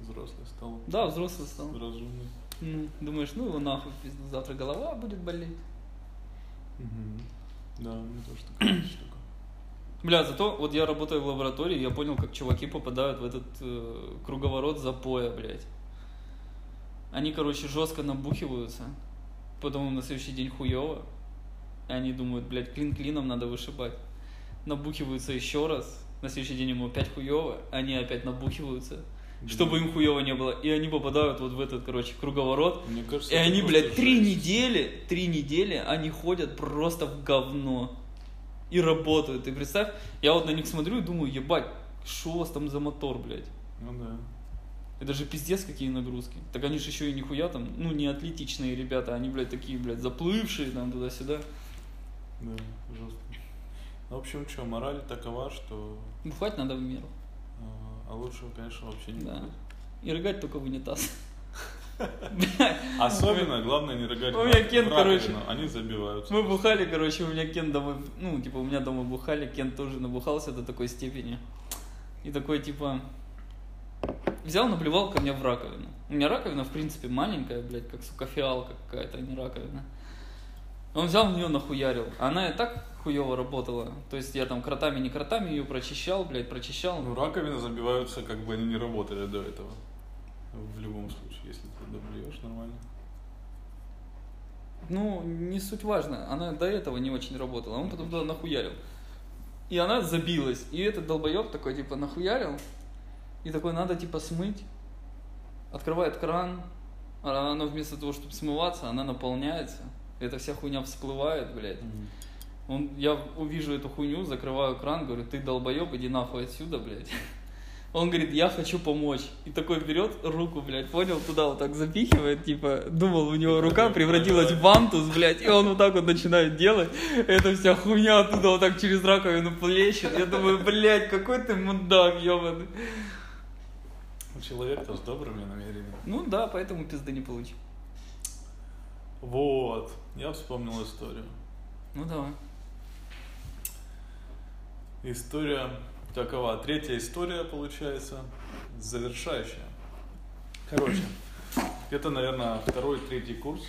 Взрослый стал.
Да, взрослый стал.
Разумный.
Ну, думаешь, ну его нахуй, завтра голова будет болеть.
Мгм. Да, меня тоже такая штука.
Бля, зато вот я работаю в лаборатории, я понял, как чуваки попадают в этот э, круговорот запоя, блядь. Они, короче, жестко набухиваются, потом на следующий день хуево, и они думают, блядь, клин клином надо вышибать. Набухиваются еще раз, на следующий день ему опять хуево, они опять набухиваются, чтобы им хуево не было, и они попадают вот в этот, короче, круговорот,
Мне кажется,
и они, блядь, три
жесть.
недели, три недели они ходят просто в говно. И работают. Ты представь, я вот на них смотрю и думаю, ебать, что у вас там за мотор, блядь?
Ну да.
Это же пиздец какие нагрузки. Так они же еще и нихуя там, ну не атлетичные ребята, они, блядь, такие, блядь, заплывшие там туда-сюда.
Да, жестко. Ну, в общем, что, мораль такова, что...
Бухать надо в меру.
э, А лучше, конечно, вообще не
Да. И рыгать только в унитаз.
Особенно, главное, не рыгать
У меня Кен, короче,
они забиваются.
Мы бухали, короче, у меня Кен домой, ну, типа, у меня дома бухали, Кен тоже набухался до такой степени. И такой, типа, взял, наблевал ко мне в раковину. У меня раковина, в принципе, маленькая, блядь, как, сука, фиалка какая-то, а не раковина. Он взял в нее нахуярил. Она и так хуево работала. То есть я там кротами, не кротами ее прочищал, блядь, прочищал.
Ну, раковины забиваются, как бы они не работали до этого. В любом случае, если ты доблюешь нормально.
Ну, не суть важно. Она до этого не очень работала. Он потом туда нахуярил. И она забилась. И этот долбоеб такой, типа, нахуярил. И такой, надо, типа, смыть. Открывает кран. А она вместо того, чтобы смываться, она наполняется. Эта вся хуйня всплывает, блядь. Он, я увижу эту хуйню, закрываю кран, говорю, ты долбоеб, иди нахуй отсюда, блядь. Он говорит, я хочу помочь. И такой берет руку, блядь, понял, туда вот так запихивает, типа, думал, у него рука превратилась в вантус, блядь, и он вот так вот начинает делать. Эта вся хуйня оттуда вот так через раковину плещет. Я думаю, блядь, какой ты мудак, ебаный.
Человек-то с добрыми намерениями.
Ну да, поэтому пизды не получил.
Вот, я вспомнил историю.
Ну давай.
История такова. Третья история, получается, завершающая. Короче, это, наверное, второй, третий курс.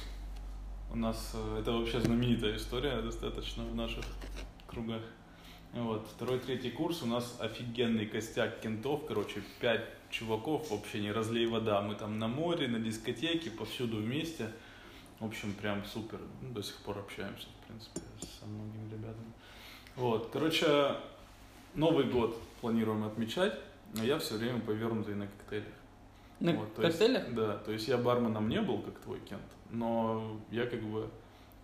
У нас э, это вообще знаменитая история достаточно в наших кругах. Вот, второй, третий курс, у нас офигенный костяк кентов, короче, пять чуваков, вообще не разлей вода. Мы там на море, на дискотеке, повсюду вместе. В общем, прям супер. Ну, до сих пор общаемся, в принципе, со многими ребятами. Вот, короче, Новый год планируем отмечать, но я все время повернутый на коктейлях.
На
Вот,
коктейлях?
Есть, да, то есть я барменом не был, как твой Кент, но я как бы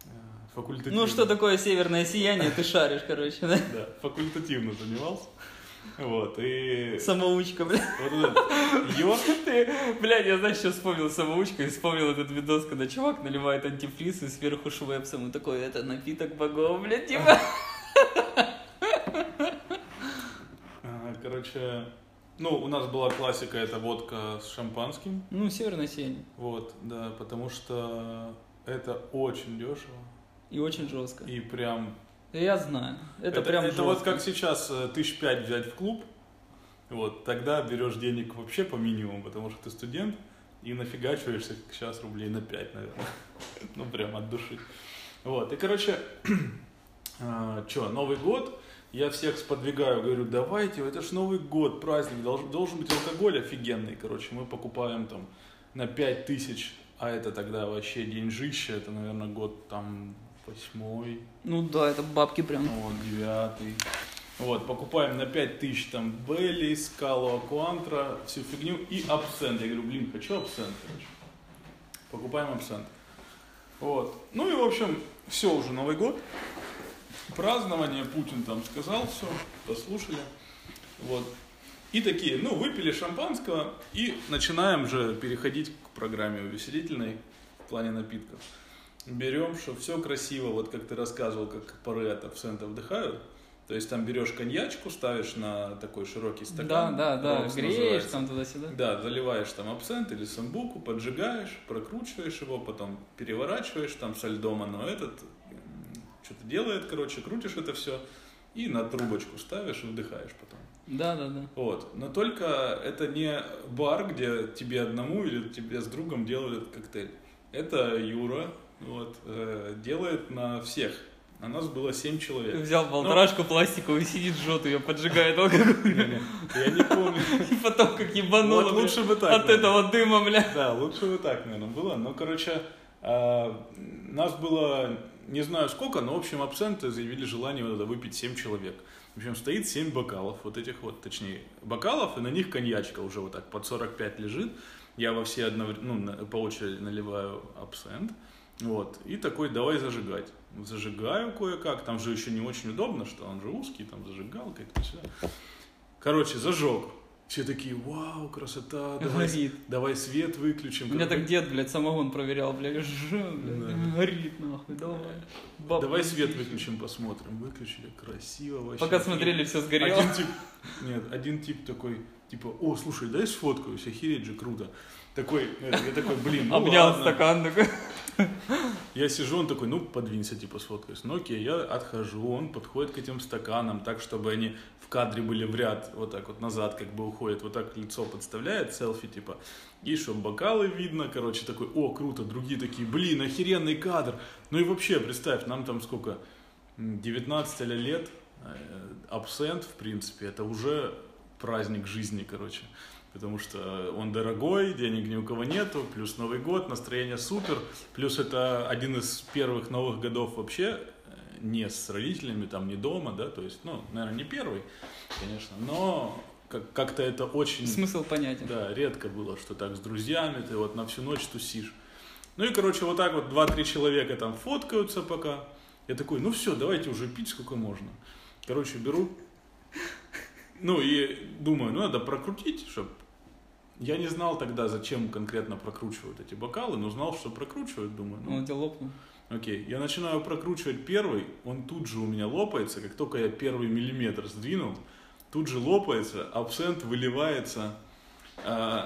э, факультативно...
Ну что такое северное сияние, ты шаришь, короче, да?
Да, факультативно занимался. Вот, и...
Самоучка, блядь.
Вот этот йод,
Ты, блядь, я, знаешь, сейчас вспомнил самоучка и вспомнил этот видос, когда чувак наливает антифриз и сверху швепсом и такой, это напиток богов, блядь, типа.
а, короче, ну, у нас была классика, это водка с шампанским.
Ну, северное сияние.
Вот, да, потому что это очень дешево.
И очень жестко.
И прям
Я знаю. Это, прям
это вот
жестко.
как сейчас э, тысяч пять взять в клуб, вот, тогда берешь денег вообще по минимуму, потому что ты студент, и нафигачиваешься сейчас рублей на 5, наверное. Ну, прям от души. Вот, и, короче, что, Новый год, я всех сподвигаю, говорю, давайте, это ж Новый год, праздник, должен, должен быть алкоголь офигенный, короче, мы покупаем там на 5 тысяч, а это тогда вообще деньжище, это, наверное, год там восьмой,
Ну да, это бабки прям.
вот, девятый. Вот, покупаем на 5 тысяч там Белли, Скалу, Акуантра, всю фигню и абсент. Я говорю, блин, хочу абсент, короче. Покупаем абсент. Вот. Ну и, в общем, все уже Новый год. Празднование, Путин там сказал все, послушали. Вот. И такие, ну, выпили шампанского и начинаем же переходить к программе увеселительной в плане напитков. Берем, что все красиво, вот как ты рассказывал, как пары от абсента вдыхают. То есть там берешь коньячку, ставишь на такой широкий
Да,
стакан.
да, да,
Ромс
греешь
называется.
там туда-сюда.
Да, заливаешь там абсент или самбуку, поджигаешь, прокручиваешь его, потом переворачиваешь там со льдом, оно этот что-то делает, короче, крутишь это все и на трубочку ставишь и вдыхаешь потом.
Да, да, да.
Вот. Но только это не бар, где тебе одному или тебе с другом делают коктейль. Это Юра вот, э, делает на всех. На нас было 7 человек.
Взял болтарашку пластиковую, сидит, жжет ее, поджигает алкоголь.
Я не помню.
И потом как ебануло,
Вот лучше бы так.
от этого дыма, бля.
Да, лучше бы так, наверное, было. Но, короче, а, нас было не знаю сколько, но, в общем, абсенты заявили желание вот это выпить 7 человек. В общем, стоит 7 бокалов, вот этих вот, точнее, бокалов, и на них коньячка уже вот так под 45 лежит. Я во все одновременно, ну, по очереди наливаю абсент. Вот, и такой, давай зажигать. Зажигаю кое-как, там же еще не очень удобно, что он же узкий, там зажигалка и все. Короче, зажег. Все такие, вау, красота, давай,
Горит.
давай свет выключим.
У меня так дед, блядь, самогон проверял, блядь, жжё, блядь,
Да.
горит нахуй, давай. Бабка
Давай свет
пишет.
выключим, посмотрим. Выключили, красиво вообще.
Пока смотрели, все сгорело.
Один тип, нет, один тип такой, типа, о, слушай, дай сфоткаюсь, охереть же, круто. Такой, э, я такой, блин, ну
Обнял
ладно.
стакан такой.
я сижу, он такой, ну, подвинься, типа, сфоткаюсь. Ну, окей, я отхожу, он подходит к этим стаканам так, чтобы они в кадре были в ряд, вот так вот назад как бы уходит, вот так лицо подставляет, селфи, типа, и чтобы бокалы видно, короче, такой, о, круто, другие такие, блин, охеренный кадр. Ну и вообще, представь, нам там сколько, 19 лет, э, абсент, в принципе, это уже праздник жизни, короче потому что он дорогой, денег ни у кого нету, плюс Новый год, настроение супер, плюс это один из первых новых годов вообще э, не с родителями, там, не дома, да, то есть, ну, наверное, не первый, конечно, но как- как-то это очень...
Смысл понятен.
Да, редко было, что так с друзьями ты вот на всю ночь тусишь. Ну и, короче, вот так вот два-три человека там фоткаются пока. Я такой, ну все, давайте уже пить сколько можно. Короче, беру, ну и думаю, ну надо прокрутить, чтобы... Я не знал тогда, зачем конкретно прокручивают эти бокалы, но знал, что прокручивают, думаю, ну
Он у тебя лопнул.
Окей, я начинаю прокручивать первый, он тут же у меня лопается, как только я первый миллиметр сдвинул, тут же лопается, абсент выливается э,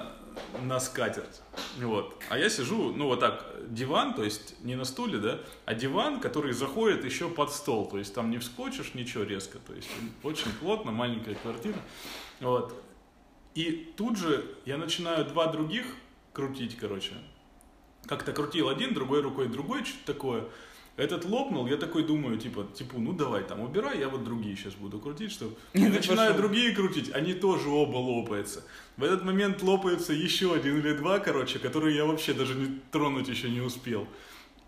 на скатерть. Вот. А я сижу, ну вот так, диван, то есть не на стуле, да, а диван, который заходит еще под стол, то есть там не вскочишь ничего резко, то есть очень плотно, маленькая квартира. Вот. И тут же я начинаю два других крутить, короче, как-то крутил один, другой рукой другой, что-то такое. Этот лопнул, я такой думаю, типа, типа, ну давай там убирай, я вот другие сейчас буду крутить, что
И ты
начинаю другие крутить, они тоже оба лопаются. В этот момент лопается еще один или два, короче, которые я вообще даже не тронуть еще не успел.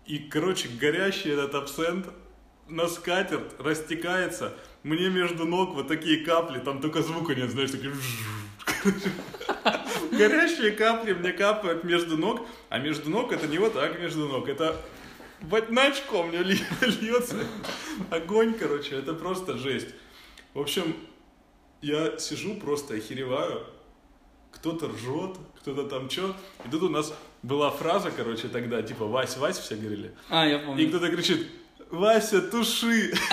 И, короче, горящий этот абсент на скатерть растекается, мне между ног вот такие капли, там только звука нет, знаешь, такие... Горящие капли мне капают между ног, а между ног это не вот так между ног, это вот на очко мне льется огонь, короче, это просто жесть. В общем, я сижу, просто охереваю, кто-то ржет, кто-то там что. И тут у нас была фраза, короче, тогда, типа, Вась, Вась, все говорили.
А, я
И
помню.
кто-то кричит, Вася, туши.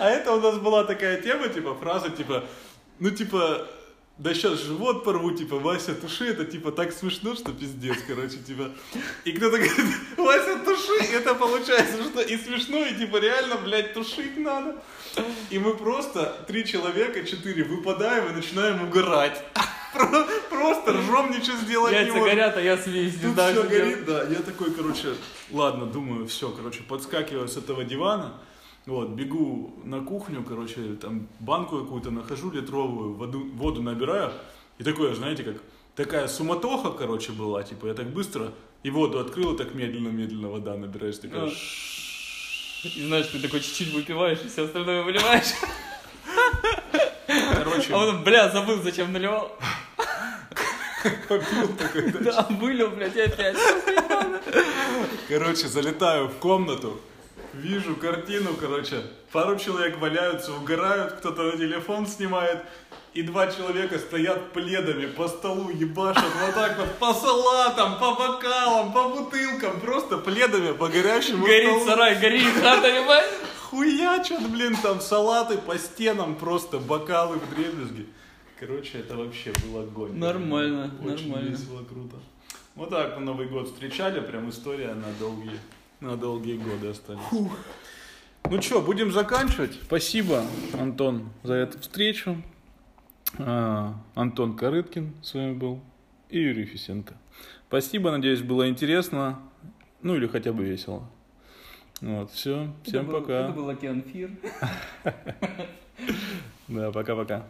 А это у нас была такая тема, типа, фраза, типа, ну, типа, да сейчас живот порву, типа, Вася, туши, это, типа, так смешно, что пиздец, короче, типа. И кто-то говорит, Вася, туши, это получается, что и смешно, и, типа, реально, блядь, тушить надо. И мы просто, три человека, четыре, выпадаем и начинаем угорать. Про- Просто ржем, ничего сделать не
Яйца
можем.
горят, а я не
Тут все горит, да. Я такой, короче, ладно, думаю, все, короче, подскакиваю с этого дивана, вот, бегу на кухню, короче, там банку какую-то нахожу литровую, воду, воду набираю, и такое, знаете, как такая суматоха, короче, была, типа, я так быстро и воду открыл, и так медленно-медленно вода набираешь, такая. «Шшш».
И знаешь, ты такой чуть-чуть выпиваешь, и все остальное выливаешь.
короче,
А он, бля, забыл, зачем наливал.
попил такой, да.
Вылил, блядь, опять.
Короче, залетаю в комнату, вижу картину, короче, пару человек валяются, угорают, кто-то на телефон снимает, и два человека стоят пледами по столу, ебашат вот так вот по салатам, по бокалам, по бутылкам, просто пледами по горящему
Горит
столу.
сарай, горит хата, ебать.
Хуячат, блин, там салаты по стенам, просто бокалы в дребезги. Короче, это вообще был огонь.
Нормально,
Очень
нормально.
весело, круто. Вот так на Новый год встречали, прям история на долгие, на долгие годы остались. Ну что, будем заканчивать. Спасибо, Антон, за эту встречу. А, Антон Корыткин с вами был и Юрий Фисенко. Спасибо, надеюсь, было интересно, ну или хотя бы весело. Вот, все, всем
Это был-
пока.
Это был Океан Фир.
Да, пока-пока.